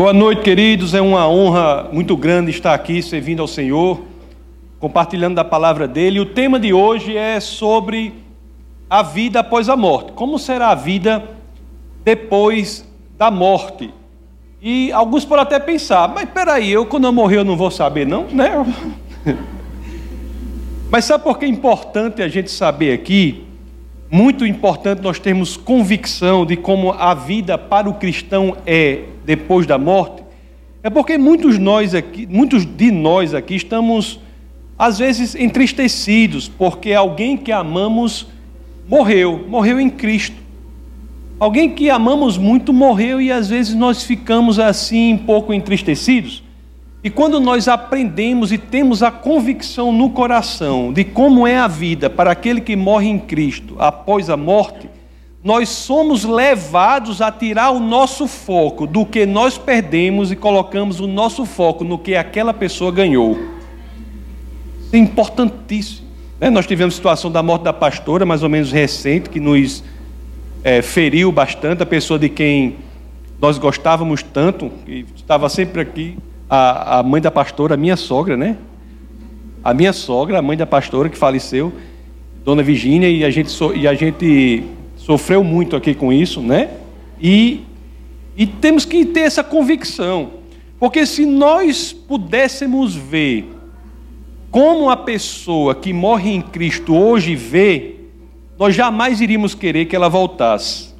Boa noite, queridos. É uma honra muito grande estar aqui servindo ao Senhor, compartilhando da palavra dele. O tema de hoje é sobre a vida após a morte. Como será a vida depois da morte? E alguns podem até pensar, mas peraí, eu quando eu morrer eu não vou saber, não, né? Mas sabe por que é importante a gente saber aqui? Muito importante nós termos convicção de como a vida para o cristão é depois da morte. É porque muitos nós aqui, muitos de nós aqui estamos às vezes entristecidos porque alguém que amamos morreu, morreu em Cristo. Alguém que amamos muito morreu e às vezes nós ficamos assim um pouco entristecidos. E quando nós aprendemos e temos a convicção no coração de como é a vida para aquele que morre em Cristo após a morte, nós somos levados a tirar o nosso foco do que nós perdemos e colocamos o nosso foco no que aquela pessoa ganhou. Isso é importantíssimo. Né? Nós tivemos a situação da morte da pastora, mais ou menos recente, que nos é, feriu bastante, a pessoa de quem nós gostávamos tanto, que estava sempre aqui a, a mãe da pastora, a minha sogra, né? A minha sogra, a mãe da pastora que faleceu, Dona Virgínia, e a gente, so, e a gente sofreu muito aqui com isso, né? E, e temos que ter essa convicção, porque se nós pudéssemos ver como a pessoa que morre em Cristo hoje vê, nós jamais iríamos querer que ela voltasse.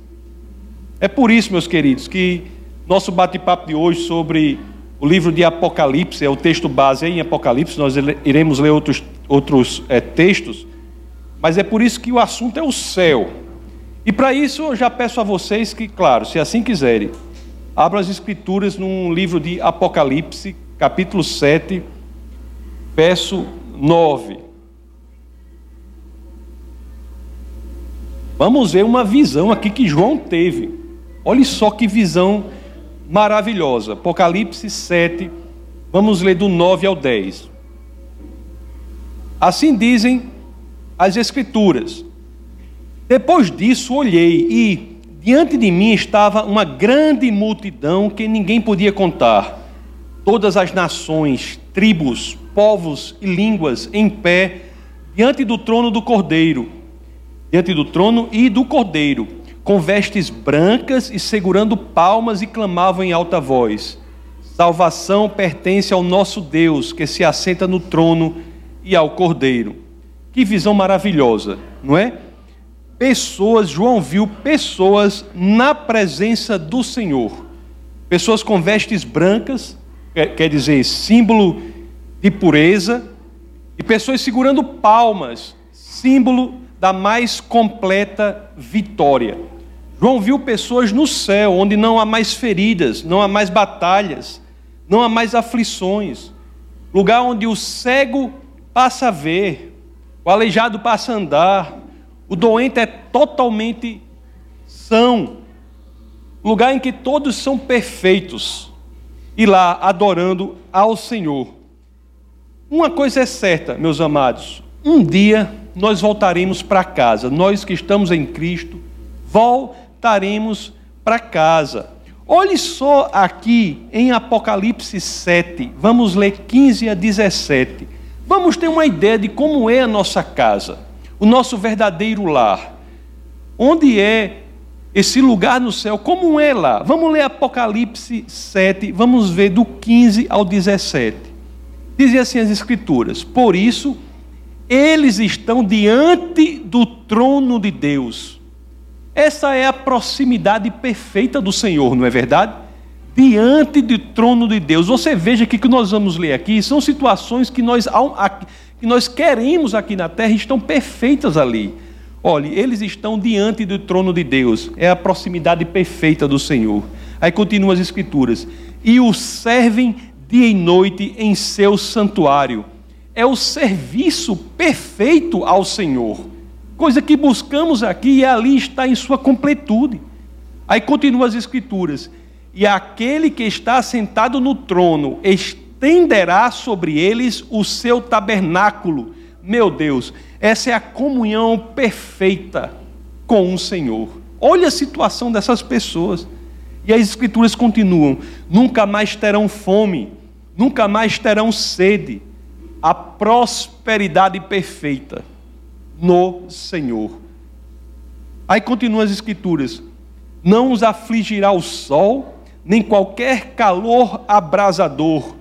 É por isso, meus queridos, que nosso bate-papo de hoje sobre o livro de Apocalipse é o texto base em Apocalipse, nós iremos ler outros, outros é, textos, mas é por isso que o assunto é o céu. E para isso eu já peço a vocês que, claro, se assim quiserem, abram as escrituras num livro de Apocalipse, capítulo 7, verso 9. Vamos ver uma visão aqui que João teve. Olhe só que visão maravilhosa. Apocalipse 7, vamos ler do 9 ao 10. Assim dizem as Escrituras. Depois disso olhei e diante de mim estava uma grande multidão que ninguém podia contar. Todas as nações, tribos, povos e línguas em pé diante do trono do Cordeiro, diante do trono e do Cordeiro com vestes brancas e segurando palmas, e clamavam em alta voz: Salvação pertence ao nosso Deus, que se assenta no trono e ao Cordeiro. Que visão maravilhosa, não é? Pessoas, João viu pessoas na presença do Senhor. Pessoas com vestes brancas, quer dizer, símbolo de pureza, e pessoas segurando palmas, símbolo da mais completa vitória. João viu pessoas no céu, onde não há mais feridas, não há mais batalhas, não há mais aflições. Lugar onde o cego passa a ver, o aleijado passa a andar, o doente é totalmente são. Lugar em que todos são perfeitos. E lá adorando ao Senhor. Uma coisa é certa, meus amados: um dia nós voltaremos para casa, nós que estamos em Cristo, voltaremos para casa. Olhe só aqui em Apocalipse 7, vamos ler 15 a 17. Vamos ter uma ideia de como é a nossa casa, o nosso verdadeiro lar. Onde é esse lugar no céu, como é lá? Vamos ler Apocalipse 7, vamos ver do 15 ao 17. Dizem assim as Escrituras: Por isso, eles estão diante do trono de Deus. Essa é a proximidade perfeita do Senhor, não é verdade? Diante do trono de Deus. Você veja que o que nós vamos ler aqui são situações que nós, que nós queremos aqui na terra estão perfeitas ali. Olhe, eles estão diante do trono de Deus. É a proximidade perfeita do Senhor. Aí continuam as Escrituras. E o servem dia e noite em seu santuário é o serviço perfeito ao Senhor. Coisa que buscamos aqui e ali está em sua completude. Aí continua as Escrituras: E aquele que está sentado no trono estenderá sobre eles o seu tabernáculo. Meu Deus, essa é a comunhão perfeita com o Senhor. Olha a situação dessas pessoas. E as Escrituras continuam: nunca mais terão fome, nunca mais terão sede, a prosperidade perfeita no Senhor. Aí continuam as Escrituras: não os afligirá o sol, nem qualquer calor abrasador,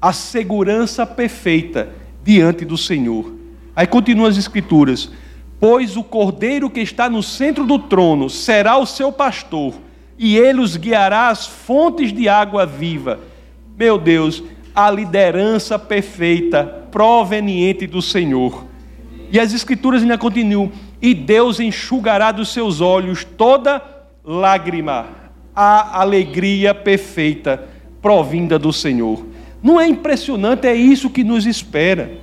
a segurança perfeita diante do Senhor. Aí continuam as Escrituras: pois o cordeiro que está no centro do trono será o seu pastor, e ele os guiará às fontes de água viva. Meu Deus, a liderança perfeita proveniente do Senhor. E as Escrituras ainda continuam: e Deus enxugará dos seus olhos toda lágrima, a alegria perfeita provinda do Senhor. Não é impressionante? É isso que nos espera.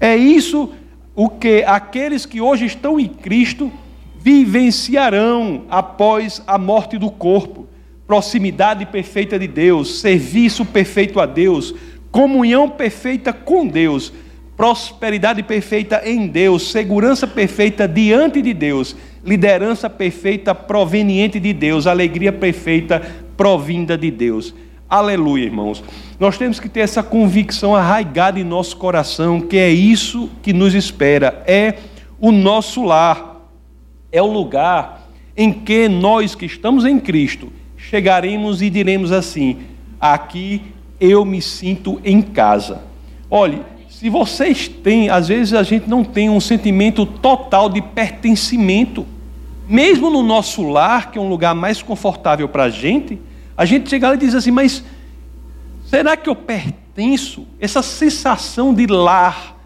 É isso o que aqueles que hoje estão em Cristo vivenciarão após a morte do corpo. Proximidade perfeita de Deus, serviço perfeito a Deus, comunhão perfeita com Deus, prosperidade perfeita em Deus, segurança perfeita diante de Deus, liderança perfeita proveniente de Deus, alegria perfeita provinda de Deus. Aleluia, irmãos. Nós temos que ter essa convicção arraigada em nosso coração, que é isso que nos espera, é o nosso lar, é o lugar em que nós que estamos em Cristo chegaremos e diremos assim: aqui eu me sinto em casa. Olhe, se vocês têm, às vezes a gente não tem um sentimento total de pertencimento, mesmo no nosso lar, que é um lugar mais confortável para a gente, a gente chega lá e diz assim, mas será que eu pertenço? Essa sensação de lar,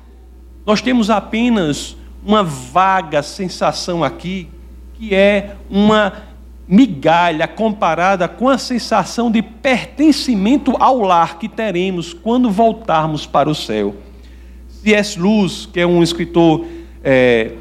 nós temos apenas uma vaga sensação aqui, que é uma migalha comparada com a sensação de pertencimento ao lar que teremos quando voltarmos para o céu. C.S. Luz, que é um escritor é,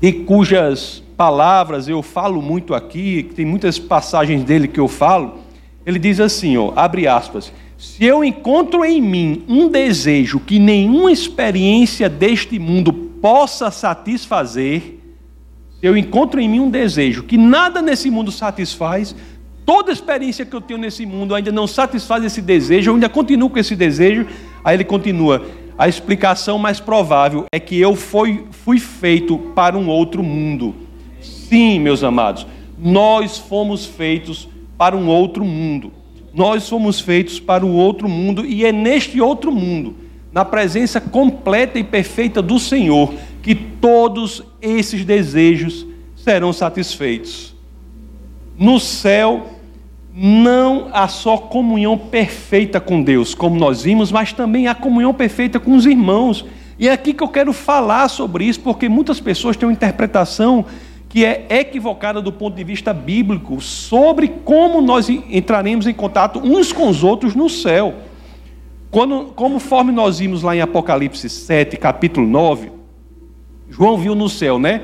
de cujas palavras eu falo muito aqui, tem muitas passagens dele que eu falo. Ele diz assim, ó, abre aspas: Se eu encontro em mim um desejo que nenhuma experiência deste mundo possa satisfazer, eu encontro em mim um desejo que nada nesse mundo satisfaz, toda experiência que eu tenho nesse mundo ainda não satisfaz esse desejo, eu ainda continuo com esse desejo. Aí ele continua: a explicação mais provável é que eu fui, fui feito para um outro mundo. Sim, meus amados, nós fomos feitos para um outro mundo. Nós fomos feitos para o outro mundo e é neste outro mundo, na presença completa e perfeita do Senhor, que todos esses desejos serão satisfeitos. No céu, não há só comunhão perfeita com Deus, como nós vimos, mas também há comunhão perfeita com os irmãos. E é aqui que eu quero falar sobre isso, porque muitas pessoas têm uma interpretação que é equivocada do ponto de vista bíblico sobre como nós entraremos em contato uns com os outros no céu. Quando, conforme nós vimos lá em Apocalipse 7, capítulo 9, João viu no céu, né?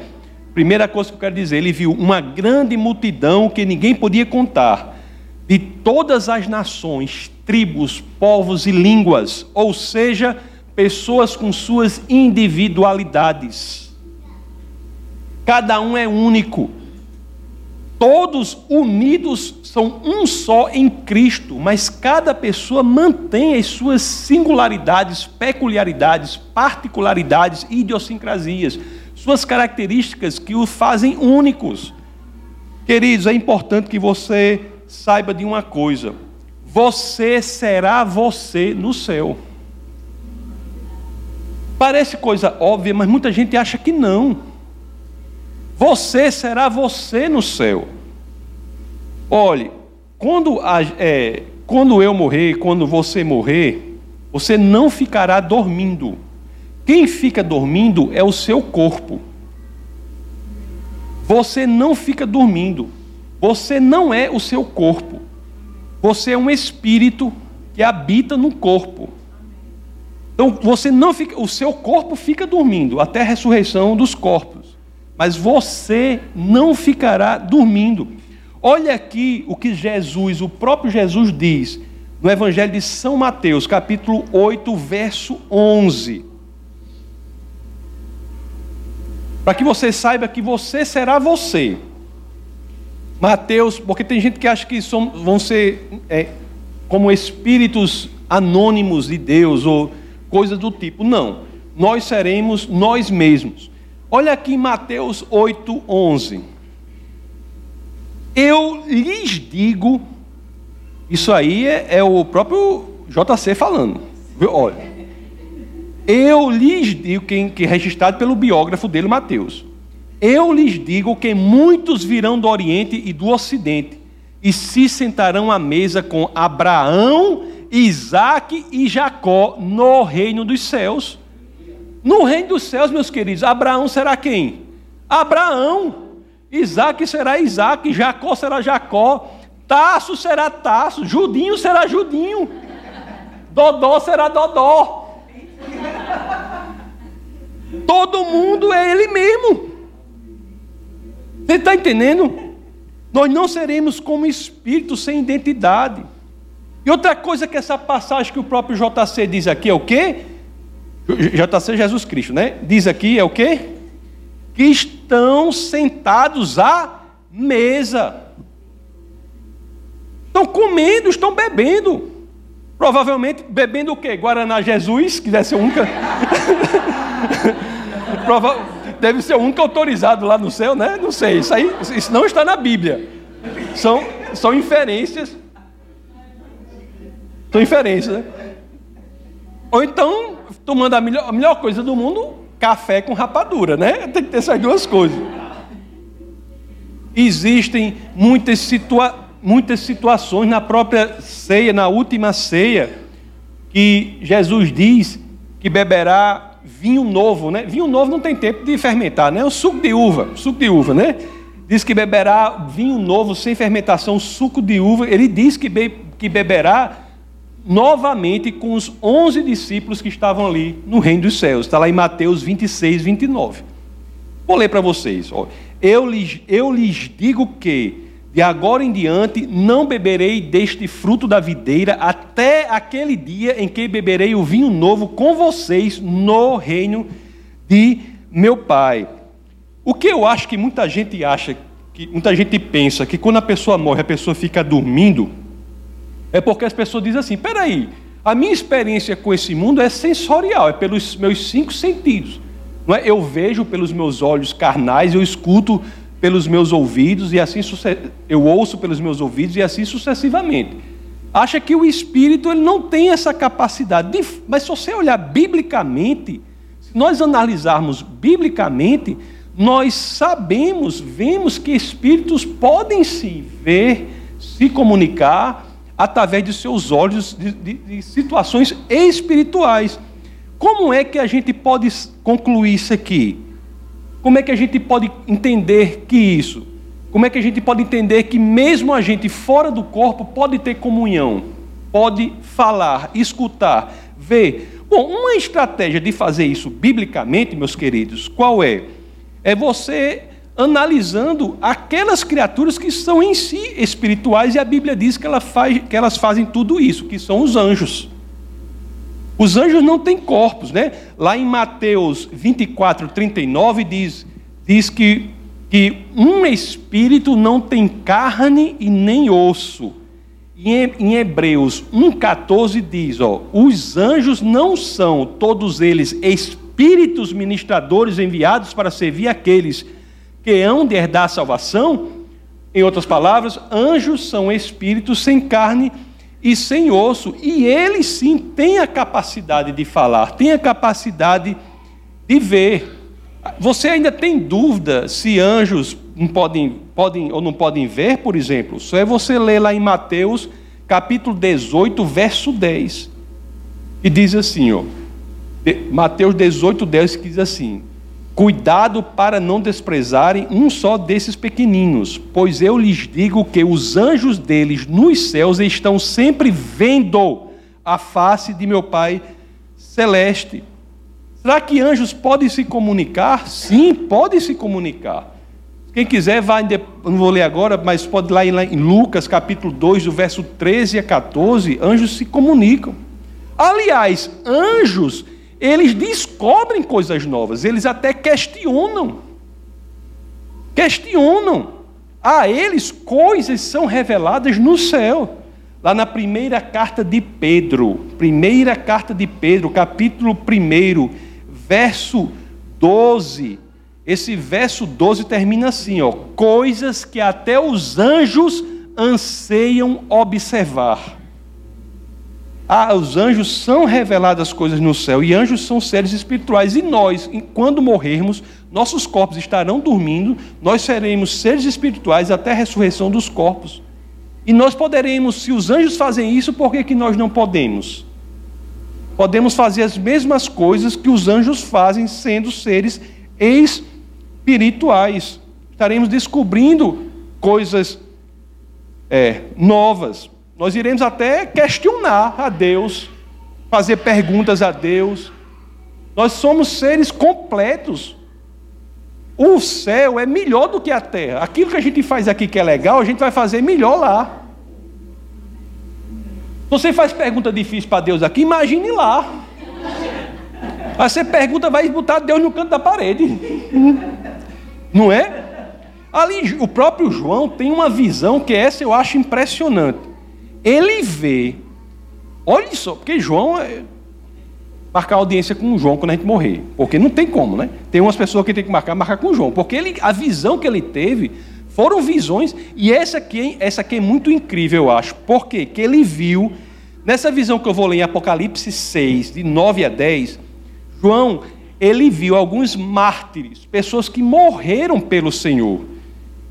Primeira coisa que eu quero dizer, ele viu uma grande multidão que ninguém podia contar, de todas as nações, tribos, povos e línguas, ou seja, pessoas com suas individualidades cada um é único. Todos unidos são um só em Cristo, mas cada pessoa mantém as suas singularidades, peculiaridades, particularidades e idiosincrasias, suas características que o fazem únicos. Queridos, é importante que você saiba de uma coisa: você será você no céu. Parece coisa óbvia, mas muita gente acha que não. Você será você no céu. Olhe, quando, é, quando eu morrer, quando você morrer, você não ficará dormindo. Quem fica dormindo é o seu corpo. Você não fica dormindo. Você não é o seu corpo. Você é um espírito que habita no corpo. Então você não fica, o seu corpo fica dormindo até a ressurreição dos corpos mas você não ficará dormindo. Olha aqui o que Jesus, o próprio Jesus diz no Evangelho de São Mateus, capítulo 8, verso 11. Para que você saiba que você será você. Mateus, porque tem gente que acha que são, vão ser é, como espíritos anônimos de Deus ou coisas do tipo. Não. Nós seremos nós mesmos. Olha aqui em Mateus 8, 11. Eu lhes digo, isso aí é, é o próprio JC falando. Olha, eu lhes digo, que, que é registrado pelo biógrafo dele, Mateus. Eu lhes digo que muitos virão do Oriente e do Ocidente e se sentarão à mesa com Abraão, Isaac e Jacó no reino dos céus. No reino dos céus, meus queridos, Abraão será quem? Abraão. Isaac será Isaac, Jacó será Jacó, Tasso será Tasso, Judinho será Judinho, Dodó será Dodó. Todo mundo é ele mesmo. Você está entendendo? Nós não seremos como espírito sem identidade. E outra coisa que essa passagem que o próprio JC diz aqui é o quê? JC Jesus Cristo, né? Diz aqui é o quê? Que estão sentados à mesa. Estão comendo, estão bebendo. Provavelmente bebendo o quê? Guaraná Jesus, que deve ser única. Provavelmente deve ser o único autorizado lá no céu, né? Não sei, isso aí isso não está na Bíblia. São, são inferências. São inferências, né? Ou então, tomando a melhor, a melhor coisa do mundo, café com rapadura, né? Tem que ter essas duas coisas. Existem muitas, situa muitas situações na própria ceia, na última ceia, que Jesus diz que beberá vinho novo, né? Vinho novo não tem tempo de fermentar, né? O suco de uva, suco de uva, né? Diz que beberá vinho novo sem fermentação, suco de uva. Ele diz que, be que beberá novamente com os onze discípulos que estavam ali no reino dos céus. Está lá em Mateus 26, 29. Vou ler para vocês. Eu lhes, eu lhes digo que de agora em diante não beberei deste fruto da videira até aquele dia em que beberei o vinho novo com vocês no reino de meu Pai. O que eu acho que muita gente acha, que muita gente pensa que quando a pessoa morre, a pessoa fica dormindo, é porque as pessoas dizem assim: peraí, a minha experiência com esse mundo é sensorial, é pelos meus cinco sentidos. Não é? Eu vejo pelos meus olhos carnais, eu escuto pelos meus ouvidos e assim eu ouço pelos meus ouvidos e assim sucessivamente. Acha que o espírito ele não tem essa capacidade, de, mas se você olhar biblicamente, se nós analisarmos biblicamente, nós sabemos, vemos que espíritos podem se ver, se comunicar através de seus olhos de, de, de situações espirituais. Como é que a gente pode concluir isso aqui? Como é que a gente pode entender que isso? Como é que a gente pode entender que mesmo a gente fora do corpo pode ter comunhão, pode falar, escutar, ver? Bom, uma estratégia de fazer isso biblicamente, meus queridos, qual é? É você analisando aquelas criaturas que são em si espirituais e a Bíblia diz que, ela faz, que elas fazem tudo isso, que são os anjos. Os anjos não têm corpos, né? Lá em Mateus 24, 39 diz, diz que, que um espírito não tem carne e nem osso. Em, Hebreus 1,14 diz: ó, os anjos não são todos eles espíritos ministradores enviados para servir aqueles que hão de herdar a salvação. Em outras palavras, anjos são espíritos sem carne e sem osso, e ele sim tem a capacidade de falar, tem a capacidade de ver. Você ainda tem dúvida se anjos não podem, podem ou não podem ver, por exemplo? Só é você ler lá em Mateus, capítulo 18, verso 10. E diz assim, ó, Mateus 18, 10, que diz assim: Cuidado para não desprezarem um só desses pequeninos, pois eu lhes digo que os anjos deles nos céus estão sempre vendo a face de meu Pai celeste. Será que anjos podem se comunicar? Sim, podem se comunicar. Quem quiser, vai, não vou ler agora, mas pode ir lá em Lucas capítulo 2, do verso 13 a 14, anjos se comunicam. Aliás, anjos eles descobrem coisas novas, eles até questionam. Questionam. a eles coisas são reveladas no céu. Lá na primeira carta de Pedro, primeira carta de Pedro, capítulo 1, verso 12. Esse verso 12 termina assim, ó: coisas que até os anjos anseiam observar. Ah, os anjos são reveladas coisas no céu, e anjos são seres espirituais, e nós, quando morrermos, nossos corpos estarão dormindo, nós seremos seres espirituais até a ressurreição dos corpos. E nós poderemos, se os anjos fazem isso, por que, que nós não podemos? Podemos fazer as mesmas coisas que os anjos fazem, sendo seres espirituais. Estaremos descobrindo coisas é, novas. Nós iremos até questionar a Deus, fazer perguntas a Deus. Nós somos seres completos. O céu é melhor do que a terra. Aquilo que a gente faz aqui que é legal, a gente vai fazer melhor lá. Você faz pergunta difícil para Deus aqui, imagine lá. Aí você pergunta, vai botar Deus no canto da parede. Não é? Ali, o próprio João tem uma visão que essa eu acho impressionante. Ele vê, olha só, porque João é marcar audiência com João quando a gente morrer, porque não tem como, né? Tem umas pessoas que tem que marcar, marcar com João, porque ele, a visão que ele teve foram visões e essa aqui, essa aqui é muito incrível, eu acho. Por quê? Que ele viu nessa visão que eu vou ler em Apocalipse 6, de 9 a 10, João, ele viu alguns mártires, pessoas que morreram pelo Senhor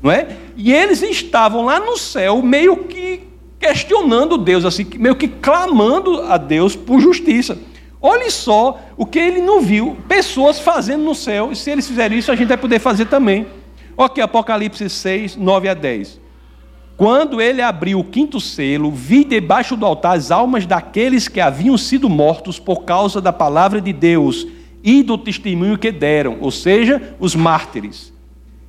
não é? E eles estavam lá no céu, meio que questionando Deus, assim, meio que clamando a Deus por justiça. Olhe só o que ele não viu, pessoas fazendo no céu, e se eles fizerem isso, a gente vai poder fazer também. Ok, Apocalipse 6, 9 a 10. Quando ele abriu o quinto selo, vi debaixo do altar as almas daqueles que haviam sido mortos por causa da palavra de Deus e do testemunho que deram, ou seja, os mártires.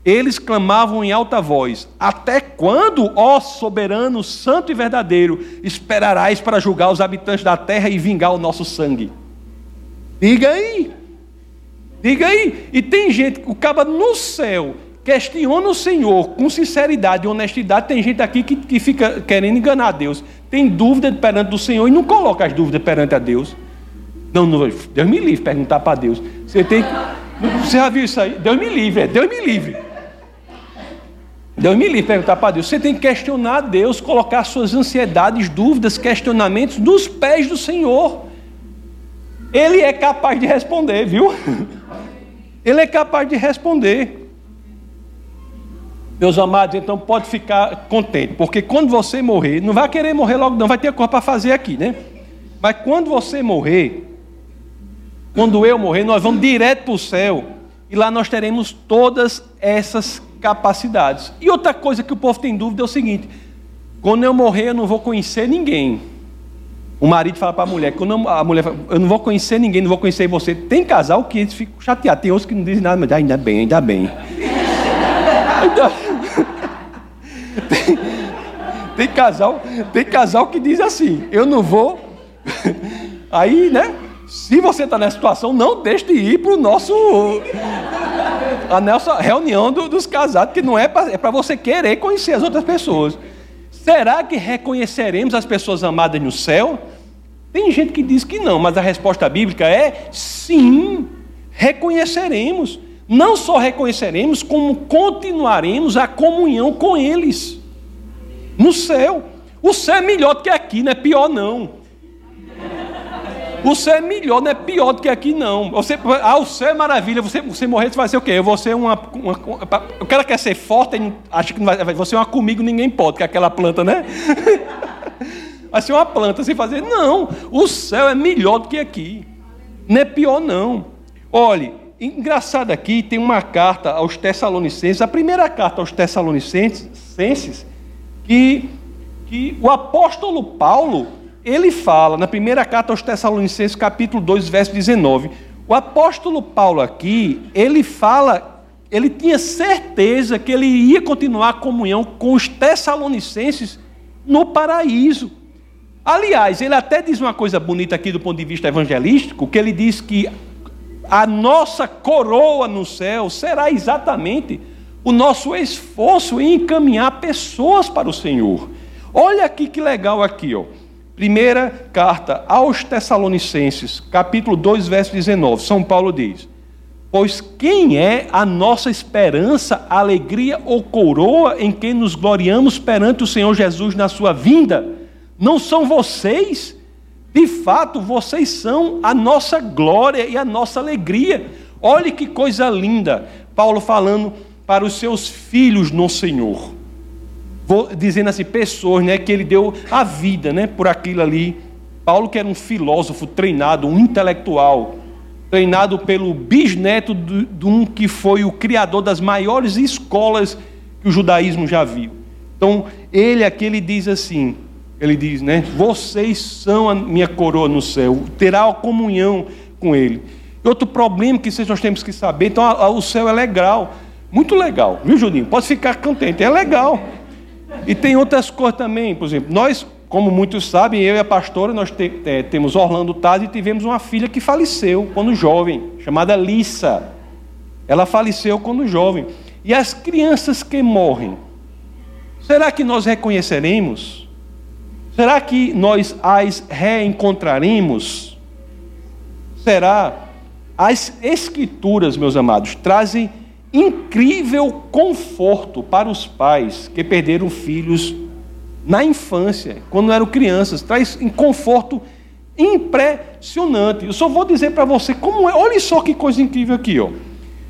Eles clamavam em alta voz: Até quando, ó soberano, santo e verdadeiro, esperarás para julgar os habitantes da terra e vingar o nosso sangue? Diga aí. Diga aí. E tem gente, o caba no céu, questiona o Senhor com sinceridade e honestidade. Tem gente aqui que, que fica querendo enganar Deus. Tem dúvida perante o Senhor e não coloca as dúvidas perante a Deus. Não, não, Deus me livre perguntar para Deus. Você tem Você já viu isso aí? Deus me livre, é Deus me livre. Deus me livre perguntar para Deus. Você tem que questionar Deus, colocar suas ansiedades, dúvidas, questionamentos nos pés do Senhor. Ele é capaz de responder, viu? Ele é capaz de responder. Meus amados, então pode ficar contente, porque quando você morrer, não vai querer morrer logo, não, vai ter coisa para fazer aqui, né? Mas quando você morrer, quando eu morrer, nós vamos direto para o céu e lá nós teremos todas essas capacidades. E outra coisa que o povo tem dúvida é o seguinte: quando eu morrer, eu não vou conhecer ninguém. O marido fala para a mulher: quando eu, a mulher fala, eu não vou conhecer ninguém, não vou conhecer você. Tem casal que eles ficam chateados, tem outros que não dizem nada, mas ainda bem, ainda bem. tem, tem casal, tem casal que diz assim: eu não vou. Aí, né? Se você está nessa situação, não deixe de ir para o nosso a nossa reunião do, dos casados, que não é para é você querer conhecer as outras pessoas. Será que reconheceremos as pessoas amadas no céu? Tem gente que diz que não, mas a resposta bíblica é sim, reconheceremos. Não só reconheceremos, como continuaremos a comunhão com eles no céu. O céu é melhor do que aqui, não é pior não. O céu é melhor, não é pior do que aqui, não. Você, ah, o céu é maravilha. Você, você morrer, você vai ser o quê? Eu vou ser uma. uma, uma o cara quer ser forte, acha que não vai. Você é uma comigo, ninguém pode, que é aquela planta, né? vai ser uma planta sem fazer. Não, o céu é melhor do que aqui. Não é pior, não. Olhe, engraçado aqui, tem uma carta aos Tessalonicenses, a primeira carta aos Tessalonicenses, que, que o apóstolo Paulo ele fala, na primeira carta aos Tessalonicenses, capítulo 2, verso 19, o apóstolo Paulo aqui, ele fala, ele tinha certeza que ele ia continuar a comunhão com os Tessalonicenses no paraíso. Aliás, ele até diz uma coisa bonita aqui do ponto de vista evangelístico, que ele diz que a nossa coroa no céu será exatamente o nosso esforço em encaminhar pessoas para o Senhor. Olha aqui que legal aqui, ó. Primeira carta aos Tessalonicenses, capítulo 2, verso 19. São Paulo diz: Pois quem é a nossa esperança, alegria ou coroa em quem nos gloriamos perante o Senhor Jesus na sua vinda? Não são vocês? De fato, vocês são a nossa glória e a nossa alegria. Olhe que coisa linda. Paulo falando para os seus filhos no Senhor. Dizendo assim, pessoas né, que ele deu a vida né, por aquilo ali. Paulo, que era um filósofo treinado, um intelectual, treinado pelo bisneto de, um que foi o criador das maiores escolas que o judaísmo já viu. Então, ele aqui ele diz assim, ele diz, né? Vocês são a minha coroa no céu, terá a comunhão com ele. Outro problema que nós temos que saber, então o céu é legal, muito legal, viu, Juninho? Pode ficar contente, é legal. E tem outras coisas também, por exemplo, nós, como muitos sabem, eu e a pastora, nós te, é, temos Orlando Taz e tivemos uma filha que faleceu quando jovem, chamada Lissa. Ela faleceu quando jovem. E as crianças que morrem, será que nós reconheceremos? Será que nós as reencontraremos? Será? As escrituras, meus amados, trazem incrível conforto para os pais que perderam filhos na infância, quando eram crianças. Traz um conforto impressionante. Eu só vou dizer para você como é. Olha só que coisa incrível aqui, ó.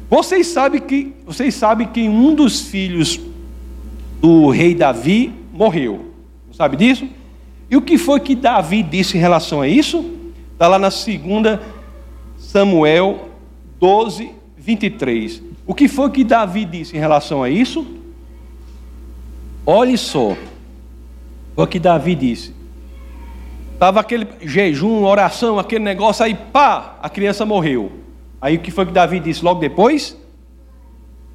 Vocês sabem que vocês sabem que um dos filhos do rei Davi morreu. Sabe disso? E o que foi que Davi disse em relação a isso? Está lá na segunda Samuel 12, 23. O que foi que Davi disse em relação a isso? Olhe só. O que Davi disse. Estava aquele jejum, oração, aquele negócio, aí pá, a criança morreu. Aí o que foi que Davi disse logo depois?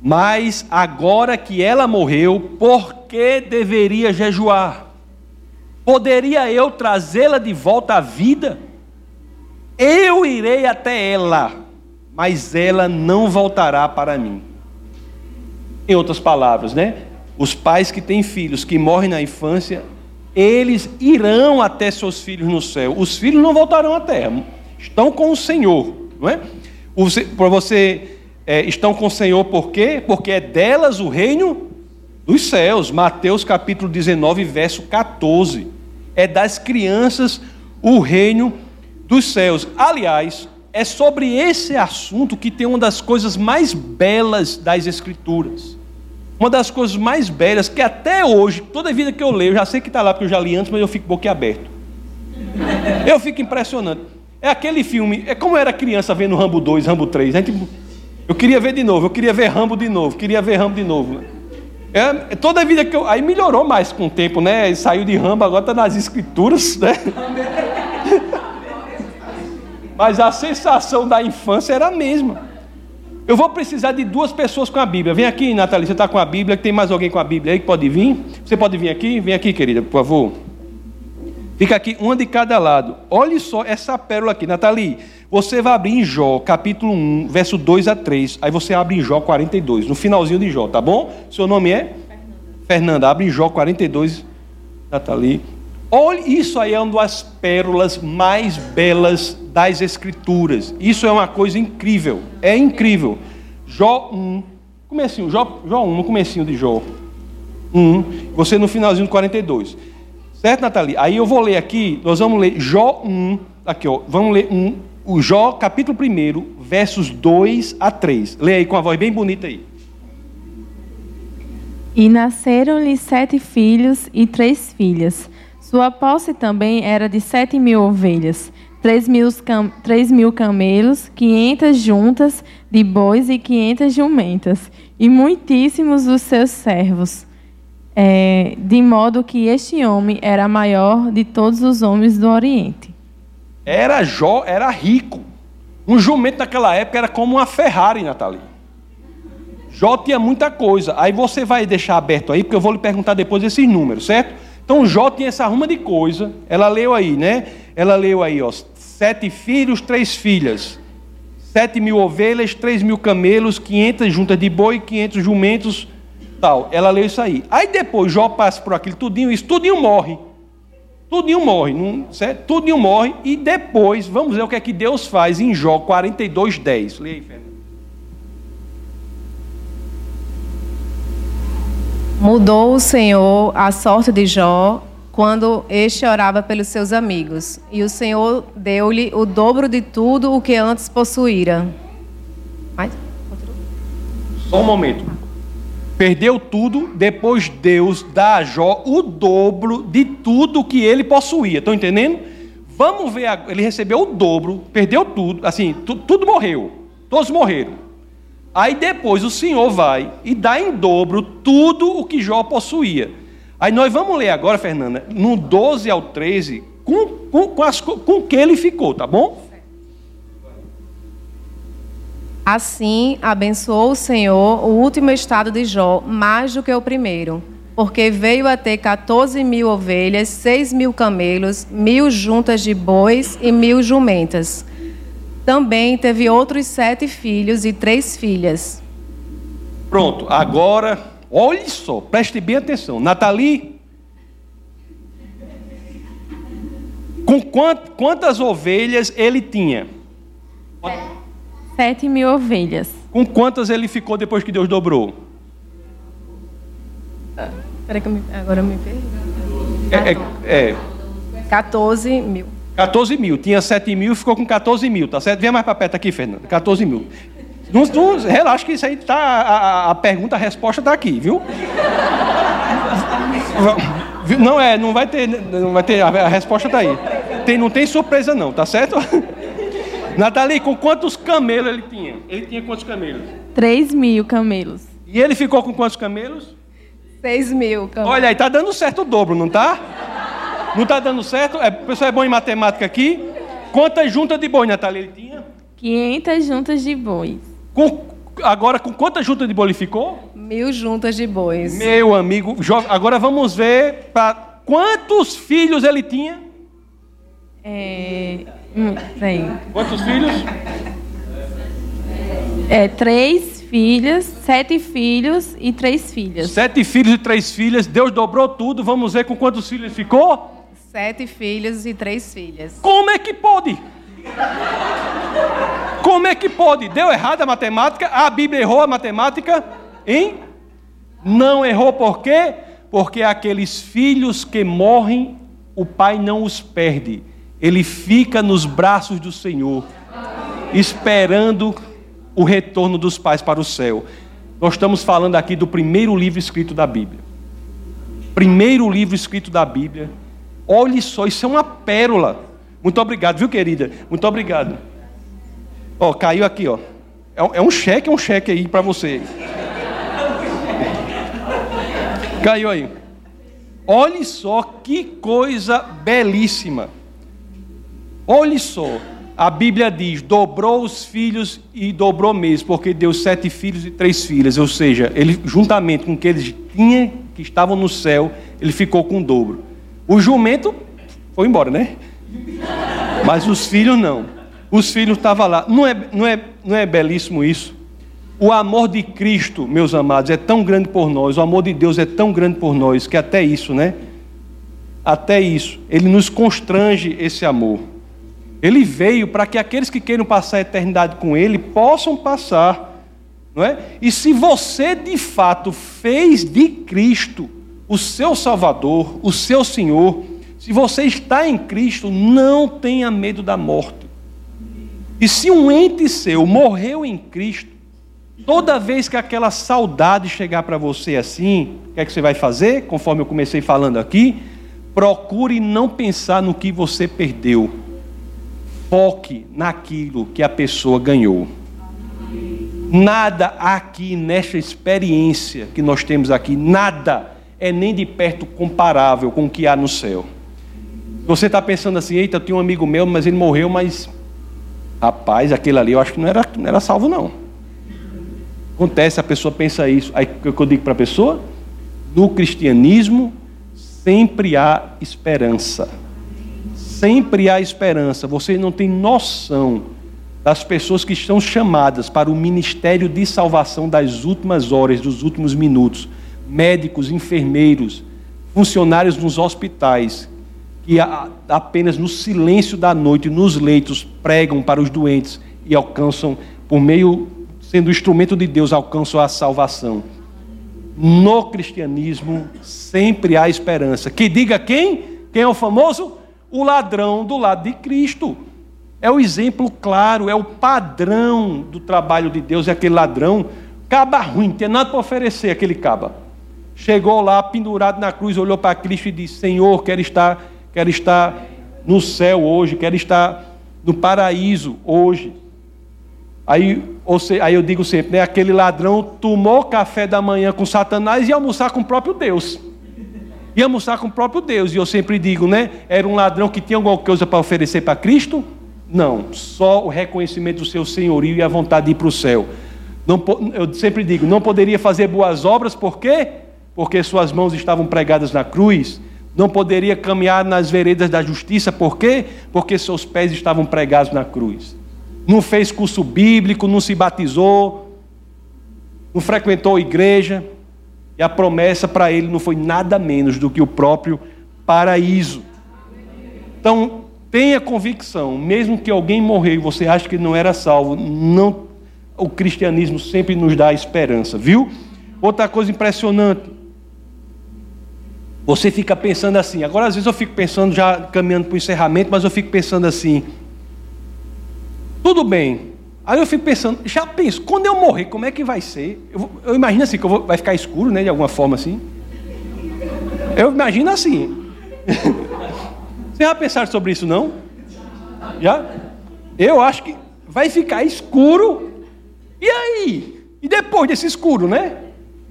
Mas agora que ela morreu, por que deveria jejuar? Poderia eu trazê-la de volta à vida? Eu irei até ela mas ela não voltará para mim. Em outras palavras, né? Os pais que têm filhos que morrem na infância, eles irão até seus filhos no céu. Os filhos não voltarão à terra, estão com o Senhor, não é? Para você, é, estão com o Senhor por quê? Porque é delas o reino dos céus. Mateus capítulo 19, verso 14. É das crianças o reino dos céus. Aliás, é sobre esse assunto que tem uma das coisas mais belas das Escrituras. Uma das coisas mais belas que até hoje, toda vida que eu leio, já sei que está lá porque eu já li antes, mas eu fico boquiaberto. Eu fico impressionante. É aquele filme, é como eu era criança vendo Rambo 2, Rambo 3. A gente, eu queria ver de novo, eu queria ver Rambo de novo, queria ver Rambo de novo. É, é toda vida que eu. Aí melhorou mais com o tempo, né? Saiu de Rambo, agora está nas escrituras, né? Mas a sensação da infância era a mesma. Eu vou precisar de duas pessoas com a Bíblia. Vem aqui, Nathalie, você está com a Bíblia. Tem mais alguém com a Bíblia aí que pode vir? Você pode vir aqui? Vem aqui, querida, por favor. Fica aqui, uma de cada lado. Olhe só essa pérola aqui, Nathalie. Você vai abrir em Jó, capítulo 1, verso 2 a 3. Aí você abre em Jó 42, no finalzinho de Jó, tá bom? Seu nome é? Fernanda. Fernanda, abre em Jó 42, Nathalie. Olha, isso aí é uma das pérolas mais belas das Escrituras. Isso é uma coisa incrível. É incrível. Jó 1, comecinho, Jó, Jó 1, no comecinho de Jó 1, você no finalzinho do 42. Certo, Nathalie? Aí eu vou ler aqui, nós vamos ler Jó 1, aqui ó, vamos ler um, o Jó capítulo 1, versos 2 a 3. Lê aí com a voz bem bonita aí. E nasceram-lhe sete filhos e três filhas. Sua posse também era de sete mil ovelhas, três mil, mil camelos, quinhentas juntas de bois e quinhentas jumentas, e muitíssimos dos seus servos. É, de modo que este homem era maior de todos os homens do Oriente. Era Jó, era rico. Um jumento naquela época era como uma Ferrari, Nathalie. Jó tinha muita coisa. Aí você vai deixar aberto aí, porque eu vou lhe perguntar depois esses números, certo? Então Jó tinha essa ruma de coisa. Ela leu aí, né? Ela leu aí, ó, sete filhos, três filhas. sete mil ovelhas, três mil camelos, quinhentas juntas de boi, quinhentos jumentos, tal. Ela leu isso aí. Aí depois Jó passa por aquilo tudinho, isso tudinho morre. Tudinho morre, não, certo? Tudinho morre e depois, vamos ver o que é que Deus faz em Jó 42, 10. Leia aí, Fernando. Mudou o Senhor a sorte de Jó quando este orava pelos seus amigos, e o Senhor deu-lhe o dobro de tudo o que antes possuíra. Mais? Só um momento. Perdeu tudo, depois Deus dá a Jó o dobro de tudo que ele possuía. Estão entendendo? Vamos ver, ele recebeu o dobro, perdeu tudo, assim, tudo morreu. Todos morreram. Aí depois o Senhor vai e dá em dobro tudo o que Jó possuía. Aí nós vamos ler agora, Fernanda, no 12 ao 13, com, com, com, as, com que ele ficou, tá bom? Assim abençoou o Senhor o último estado de Jó, mais do que o primeiro, porque veio a ter 14 mil ovelhas, 6 mil camelos, mil juntas de bois e mil jumentas. Também teve outros sete filhos e três filhas. Pronto, agora Olhe só, preste bem atenção. Nathalie, com quantas ovelhas ele tinha? Sete mil ovelhas. Com quantas ele ficou depois que Deus dobrou? Peraí que eu me, agora eu me perdi. É, é, é. 14 mil. 14 mil. Tinha 7 mil, ficou com 14 mil, tá certo? Vem mais para perto aqui, Fernando. 14 mil. Não, não, relaxa que isso aí tá. A, a pergunta, a resposta está aqui, viu? Não é, não vai ter, não vai ter. A resposta está aí. Tem, não tem surpresa não, tá certo? Nathalie, com quantos camelos ele tinha? Ele tinha quantos camelos? Três mil camelos. E ele ficou com quantos camelos? Seis mil camelos. Olha aí, tá dando certo o dobro, não tá? Não tá dando certo? É, o pessoal é bom em matemática aqui. Quantas juntas de boi, Nathalie, ele tinha? 500 juntas de bois. Com, agora, com quantas juntas de boi ele ficou? Mil juntas de bois. Meu amigo, agora vamos ver para quantos filhos ele tinha? É, hum, Quantos filhos? É, três filhas, sete filhos e três filhas. Sete filhos e três filhas. Deus dobrou tudo. Vamos ver com quantos filhos ele ficou? Sete filhos e três filhas. Como é que pode? Como é que pode? Deu errado a matemática? A Bíblia errou a matemática? Hein? Não errou por quê? Porque aqueles filhos que morrem, o pai não os perde. Ele fica nos braços do Senhor, esperando o retorno dos pais para o céu. Nós estamos falando aqui do primeiro livro escrito da Bíblia. Primeiro livro escrito da Bíblia. Olhe só, isso é uma pérola. Muito obrigado, viu, querida? Muito obrigado. Ó, caiu aqui, ó. É, é um cheque, é um cheque aí para você. Caiu aí. Olhe só que coisa belíssima. Olhe só. A Bíblia diz: dobrou os filhos e dobrou mesmo, porque deu sete filhos e três filhas. Ou seja, ele, juntamente com que eles tinham, que estavam no céu, ele ficou com o dobro. O jumento foi embora, né? Mas os filhos não os filhos estavam lá. Não é, não, é, não é belíssimo isso? O amor de Cristo, meus amados, é tão grande por nós, o amor de Deus é tão grande por nós, que até isso, né? Até isso, ele nos constrange esse amor. Ele veio para que aqueles que queiram passar a eternidade com ele possam passar, não é? E se você de fato fez de Cristo o seu Salvador, o seu Senhor, se você está em Cristo, não tenha medo da morte. E se um ente seu morreu em Cristo, toda vez que aquela saudade chegar para você assim, o que é que você vai fazer? Conforme eu comecei falando aqui, procure não pensar no que você perdeu. Foque naquilo que a pessoa ganhou. Nada aqui nesta experiência que nós temos aqui, nada é nem de perto comparável com o que há no céu. Você está pensando assim, eita, eu tenho um amigo meu, mas ele morreu, mas Rapaz, aquele ali eu acho que não era, não era salvo, não. Acontece, a pessoa pensa isso. Aí o que eu digo para a pessoa? No cristianismo sempre há esperança. Sempre há esperança. Você não tem noção das pessoas que estão chamadas para o ministério de salvação das últimas horas, dos últimos minutos, médicos, enfermeiros, funcionários nos hospitais, que apenas no silêncio da noite, nos leitos, pregam para os doentes e alcançam, por meio, sendo instrumento de Deus, alcançam a salvação. No cristianismo sempre há esperança. Que diga quem? Quem é o famoso? O ladrão do lado de Cristo. É o exemplo claro, é o padrão do trabalho de Deus, é aquele ladrão, caba ruim, tem nada para oferecer aquele caba. Chegou lá, pendurado na cruz, olhou para Cristo e disse: Senhor, quero estar, quero estar no céu hoje, quero estar no paraíso hoje. Aí, ou seja, aí eu digo sempre, né, aquele ladrão tomou café da manhã com Satanás e almoçar com o próprio Deus. Ia almoçar com o próprio Deus. E eu sempre digo, né? Era um ladrão que tinha alguma coisa para oferecer para Cristo? Não, só o reconhecimento do seu senhorio e a vontade de ir para o céu. Não, eu sempre digo, não poderia fazer boas obras, por quê? Porque suas mãos estavam pregadas na cruz. Não poderia caminhar nas veredas da justiça, por quê? Porque seus pés estavam pregados na cruz. Não fez curso bíblico, não se batizou, não frequentou igreja, e a promessa para ele não foi nada menos do que o próprio paraíso. Então, Tenha convicção, mesmo que alguém morreu e você acha que não era salvo, não, o cristianismo sempre nos dá esperança, viu? Outra coisa impressionante. Você fica pensando assim, agora às vezes eu fico pensando, já caminhando para o encerramento, mas eu fico pensando assim, tudo bem. Aí eu fico pensando, já penso, quando eu morrer, como é que vai ser? Eu, eu imagino assim, que vou, vai ficar escuro, né, de alguma forma assim. Eu imagino assim. Vocês já pensaram sobre isso, não? Já? Eu acho que vai ficar escuro. E aí? E depois desse escuro, né?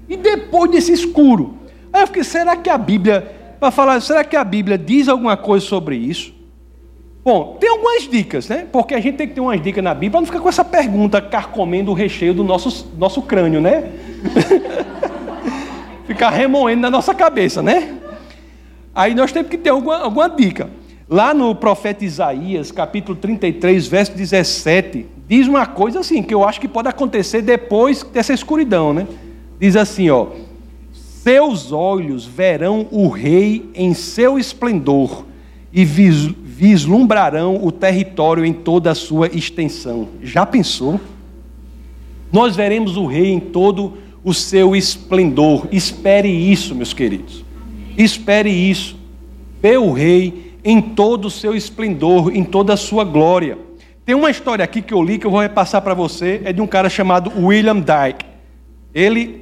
E depois desse escuro? Aí eu fiquei, será que a Bíblia, para falar, será que a Bíblia diz alguma coisa sobre isso? Bom, tem algumas dicas, né? Porque a gente tem que ter umas dicas na Bíblia para não ficar com essa pergunta carcomendo o recheio do nosso, nosso crânio, né? ficar remoendo na nossa cabeça, né? Aí nós temos que ter alguma, alguma dica. Lá no profeta Isaías, capítulo 33, verso 17, diz uma coisa assim, que eu acho que pode acontecer depois dessa escuridão, né? Diz assim, ó: Seus olhos verão o rei em seu esplendor e vislumbrarão o território em toda a sua extensão. Já pensou? Nós veremos o rei em todo o seu esplendor. Espere isso, meus queridos. Espere isso. Vê o rei em todo o seu esplendor, em toda a sua glória. Tem uma história aqui que eu li que eu vou repassar para você, é de um cara chamado William Dyke. Ele,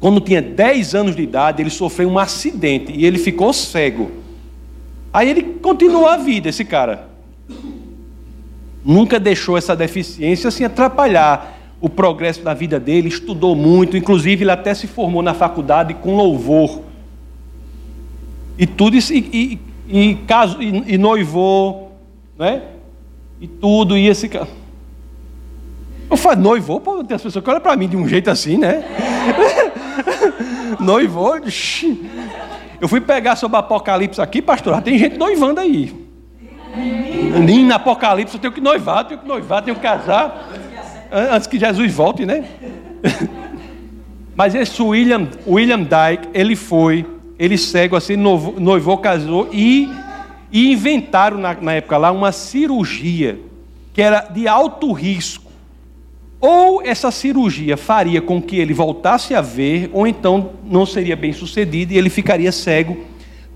quando tinha 10 anos de idade, ele sofreu um acidente e ele ficou cego. Aí ele continuou a vida, esse cara. Nunca deixou essa deficiência assim atrapalhar o progresso da vida dele, estudou muito, inclusive ele até se formou na faculdade com louvor. E tudo isso, e, e, e, caso, e, e noivou, né? E tudo, e esse cara. Eu falo, noivou, pô, tem as pessoas que olham para mim de um jeito assim, né? noivou. Eu fui pegar sobre Apocalipse aqui, pastor, tem gente noivando aí. Nem na Apocalipse eu tenho que noivar, tenho que noivar, tenho que casar. Antes que Jesus volte, né? Mas esse William, William Dyke, ele foi ele cego assim, noivou, casou e, e inventaram na, na época lá uma cirurgia que era de alto risco. Ou essa cirurgia faria com que ele voltasse a ver, ou então não seria bem sucedido e ele ficaria cego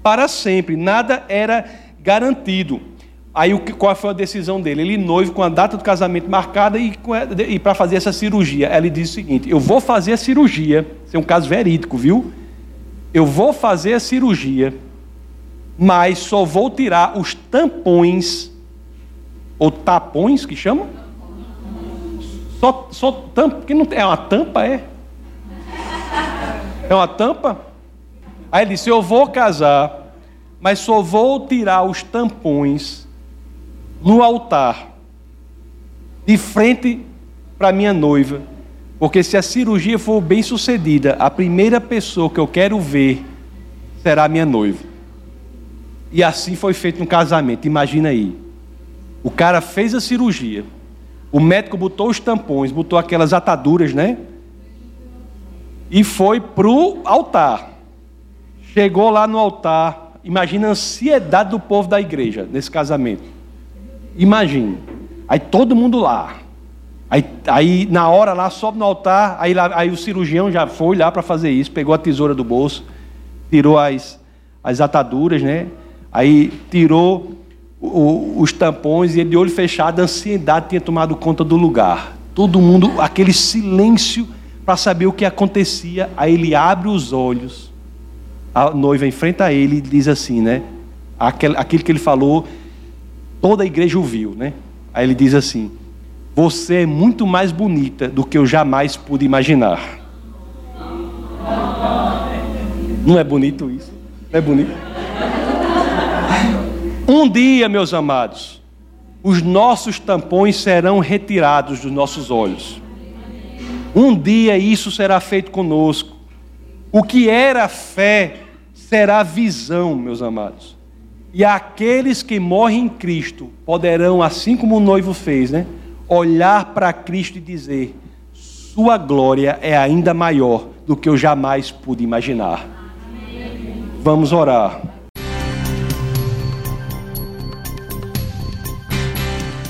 para sempre. Nada era garantido. Aí qual foi a decisão dele? Ele noivo com a data do casamento marcada e, e para fazer essa cirurgia. Ele disse o seguinte: Eu vou fazer a cirurgia. Isso é um caso verídico, viu? eu vou fazer a cirurgia, mas só vou tirar os tampões, ou tapões que chamam? Só, só tampa, porque não é uma tampa, é? É uma tampa? Aí ele disse: Eu vou casar, mas só vou tirar os tampões no altar, de frente para minha noiva porque se a cirurgia for bem sucedida, a primeira pessoa que eu quero ver será minha noiva. E assim foi feito um casamento. Imagina aí. O cara fez a cirurgia, O médico botou os tampões, botou aquelas ataduras, né? E foi pro altar. Chegou lá no altar. Imagina a ansiedade do povo da igreja nesse casamento. Imagine. Aí todo mundo lá. Aí, aí na hora lá, sobe no altar. Aí, lá, aí o cirurgião já foi lá para fazer isso. Pegou a tesoura do bolso. Tirou as, as ataduras, né? Aí tirou o, os tampões e ele de olho fechado, a ansiedade tinha tomado conta do lugar. Todo mundo, aquele silêncio para saber o que acontecia. Aí ele abre os olhos, a noiva enfrenta ele e diz assim, né? Aquilo, aquilo que ele falou, toda a igreja ouviu, né? Aí ele diz assim: Você é muito mais bonita do que eu jamais pude imaginar. Não é bonito isso? Não é bonito? Um dia, meus amados, os nossos tampões serão retirados dos nossos olhos. Um dia isso será feito conosco. O que era fé será visão, meus amados. E aqueles que morrem em Cristo poderão, assim como o noivo fez, né, olhar para Cristo e dizer: Sua glória é ainda maior do que eu jamais pude imaginar. Vamos orar.